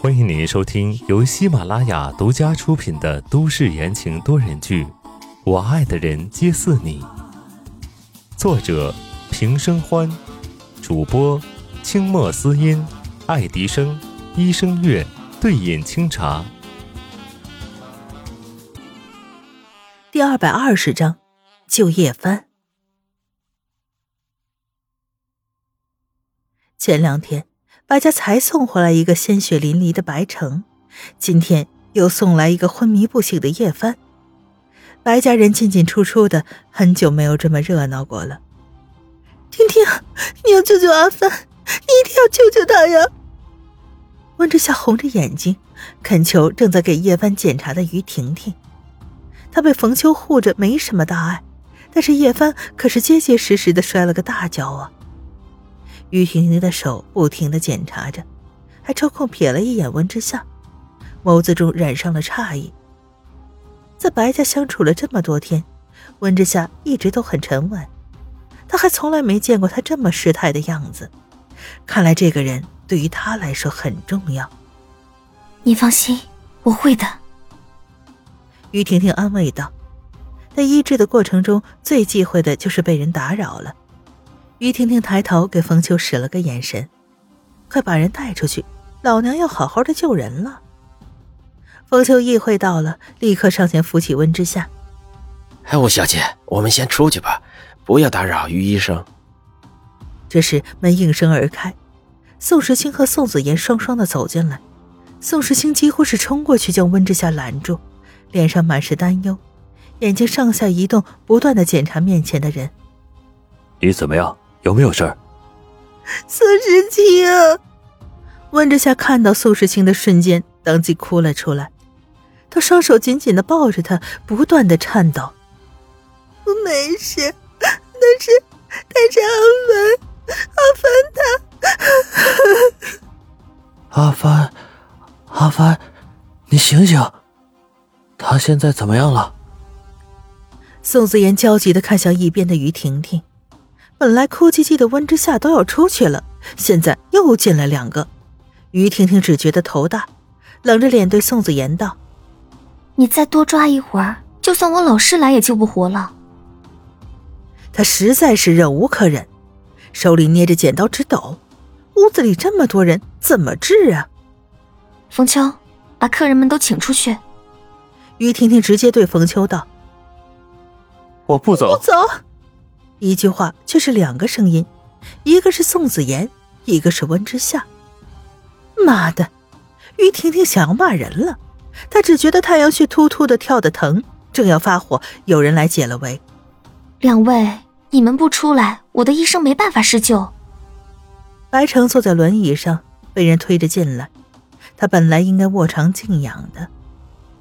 欢迎您收听由喜马拉雅独家出品的都市言情多人剧《我爱的人皆似你》，作者平生欢，主播清墨思音、爱迪生、医生月、对饮清茶。第二百二十章，就叶帆。前两天，白家才送回来一个鲜血淋漓的白城，今天又送来一个昏迷不醒的叶帆。白家人进进出出的，很久没有这么热闹过了。婷婷，你要救救阿帆，你一定要救救他呀！温之夏红着眼睛恳求正在给叶帆检查的于婷婷。她被冯秋护着，没什么大碍，但是叶帆可是结结实实的摔了个大跤啊！于婷婷的手不停的检查着，还抽空瞥了一眼温之夏，眸子中染上了诧异。在白家相处了这么多天，温之夏一直都很沉稳，他还从来没见过他这么失态的样子。看来这个人对于他来说很重要。你放心，我会的。于婷婷安慰道。在医治的过程中，最忌讳的就是被人打扰了。于婷婷抬头给冯秋使了个眼神：“快把人带出去，老娘要好好的救人了。”冯秋意会到了，立刻上前扶起温之夏：“哎，吴小姐，我们先出去吧，不要打扰于医生。”这时门应声而开，宋时清和宋子言双双的走进来。宋时清几乎是冲过去将温之夏拦住，脸上满是担忧，眼睛上下移动，不断的检查面前的人：“你怎么样？”有没有事儿？宋时清，温之夏看到宋时清的瞬间，当即哭了出来。他双手紧紧的抱着他，不断的颤抖。我没事，但是但是阿凡，阿凡他，阿凡，阿凡，你醒醒！他现在怎么样了？宋子言焦急的看向一边的于婷婷。本来哭唧唧的温之夏都要出去了，现在又进来两个。于婷婷只觉得头大，冷着脸对宋子言道：“你再多抓一会儿，就算我老师来也救不活了。”他实在是忍无可忍，手里捏着剪刀直抖。屋子里这么多人，怎么治啊？冯秋，把客人们都请出去。于婷婷直接对冯秋道：“我不走。”不走。一句话却是两个声音，一个是宋子妍，一个是温之夏。妈的，于婷婷想要骂人了。她只觉得太阳穴突突的跳的疼，正要发火，有人来解了围。两位，你们不出来，我的医生没办法施救。白城坐在轮椅上，被人推着进来。他本来应该卧床静养的，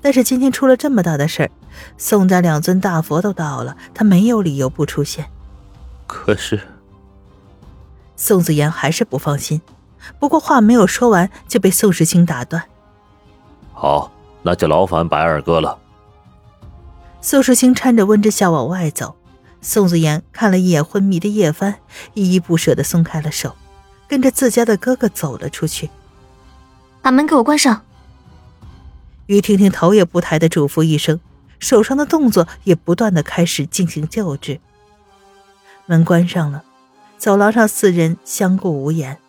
但是今天出了这么大的事儿，宋家两尊大佛都到了，他没有理由不出现。可是，宋子妍还是不放心。不过话没有说完，就被宋时清打断。好，那就劳烦白二哥了。宋时清搀着温之夏往外走。宋子妍看了一眼昏迷的叶帆，依依不舍的松开了手，跟着自家的哥哥走了出去。把门给我关上。于婷婷头也不抬的嘱咐一声，手上的动作也不断的开始进行救治。门关上了，走廊上四人相顾无言。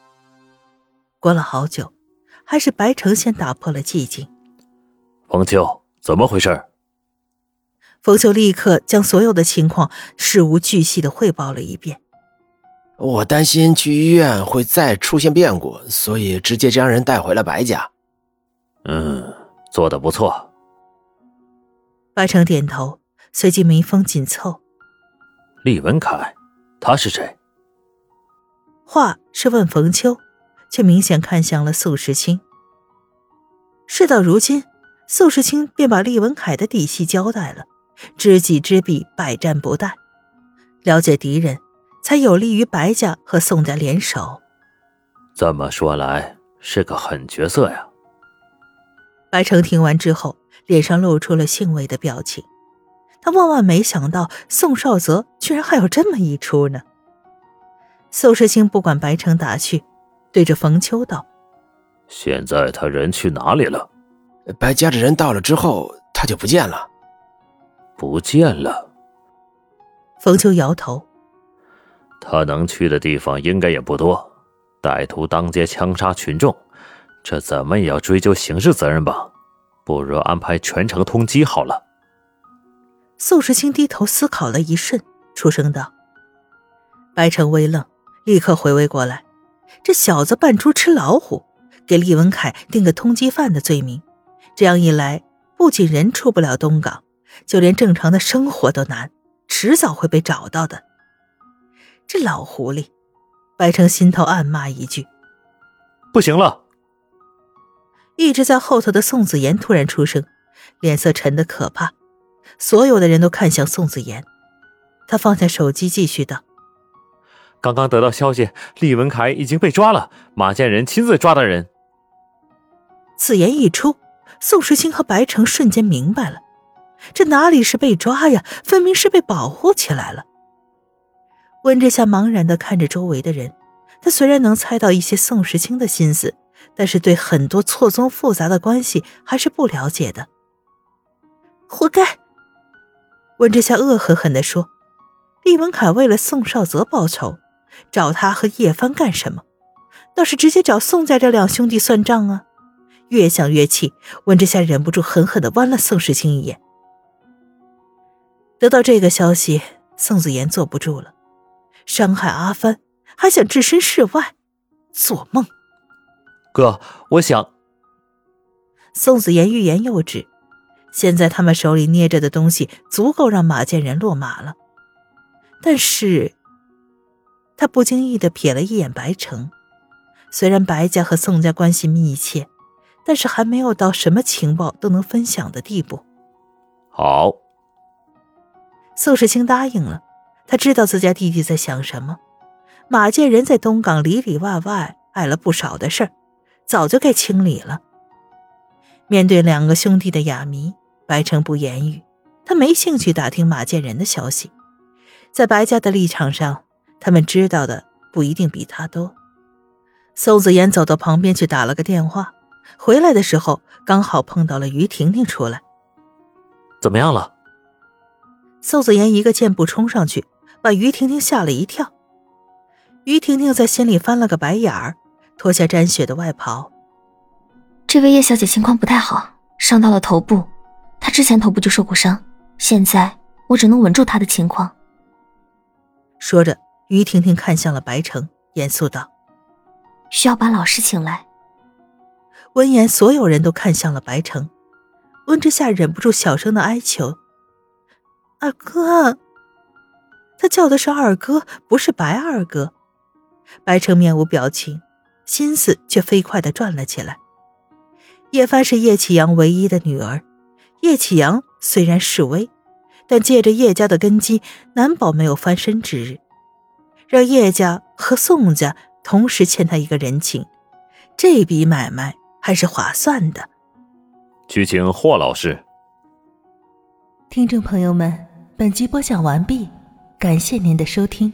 过了好久，还是白城先打破了寂静。冯秋，怎么回事？冯秋立刻将所有的情况事无巨细的汇报了一遍。我担心去医院会再出现变故，所以直接将人带回了白家。嗯，做的不错。白城点头，随即眉峰紧凑。厉文凯。他是谁？话是问冯秋，却明显看向了宋时清。事到如今，宋时清便把厉文凯的底细交代了：知己知彼，百战不殆。了解敌人，才有利于白家和宋家联手。这么说来，是个狠角色呀。白城听完之后，脸上露出了欣慰的表情。他万万没想到，宋少泽居然还有这么一出呢。宋时清不管白城打趣，对着冯秋道：“现在他人去哪里了？白家的人到了之后，他就不见了。不见了。冯秋摇头。他能去的地方应该也不多。歹徒当街枪杀群众，这怎么也要追究刑事责任吧？不如安排全城通缉好了。宋时清低头思考了一瞬，出声道：“白城微愣，立刻回味过来，这小子扮猪吃老虎，给厉文凯定个通缉犯的罪名。这样一来，不仅人出不了东港，就连正常的生活都难，迟早会被找到的。这老狐狸！”白城心头暗骂一句：“不行了！”一直在后头的宋子言突然出声，脸色沉得可怕。所有的人都看向宋子妍，他放下手机，继续道：“刚刚得到消息，厉文凯已经被抓了，马建仁亲自抓的人。”此言一出，宋时清和白城瞬间明白了，这哪里是被抓呀，分明是被保护起来了。温之夏茫然的看着周围的人，他虽然能猜到一些宋时清的心思，但是对很多错综复杂的关系还是不了解的。活该！温之夏恶狠狠地说：“厉文凯为了宋少泽报仇，找他和叶帆干什么？倒是直接找宋家这两兄弟算账啊！”越想越气，温之夏忍不住狠狠地剜了宋时清一眼。得到这个消息，宋子言坐不住了。伤害阿帆，还想置身事外，做梦！哥，我想。宋子言欲言又止。现在他们手里捏着的东西，足够让马建仁落马了。但是，他不经意的瞥了一眼白城。虽然白家和宋家关系密切，但是还没有到什么情报都能分享的地步。好，宋世清答应了。他知道自家弟弟在想什么。马建仁在东港里里外外碍了不少的事儿，早就该清理了。面对两个兄弟的哑谜，白城不言语。他没兴趣打听马建仁的消息，在白家的立场上，他们知道的不一定比他多。宋子妍走到旁边去打了个电话，回来的时候刚好碰到了于婷婷出来。怎么样了？宋子妍一个箭步冲上去。把于婷婷吓了一跳，于婷婷在心里翻了个白眼儿，脱下沾血的外袍。这位叶小姐情况不太好，伤到了头部，她之前头部就受过伤，现在我只能稳住他的情况。说着，于婷婷看向了白城，严肃道：“需要把老师请来。”闻言，所有人都看向了白城。温之夏忍不住小声的哀求：“二哥。”他叫的是二哥，不是白二哥。白城面无表情，心思却飞快的转了起来。叶帆是叶启阳唯一的女儿，叶启阳虽然示威，但借着叶家的根基，难保没有翻身之日。让叶家和宋家同时欠他一个人情，这笔买卖还是划算的。去请霍老师。听众朋友们，本集播讲完毕。感谢您的收听。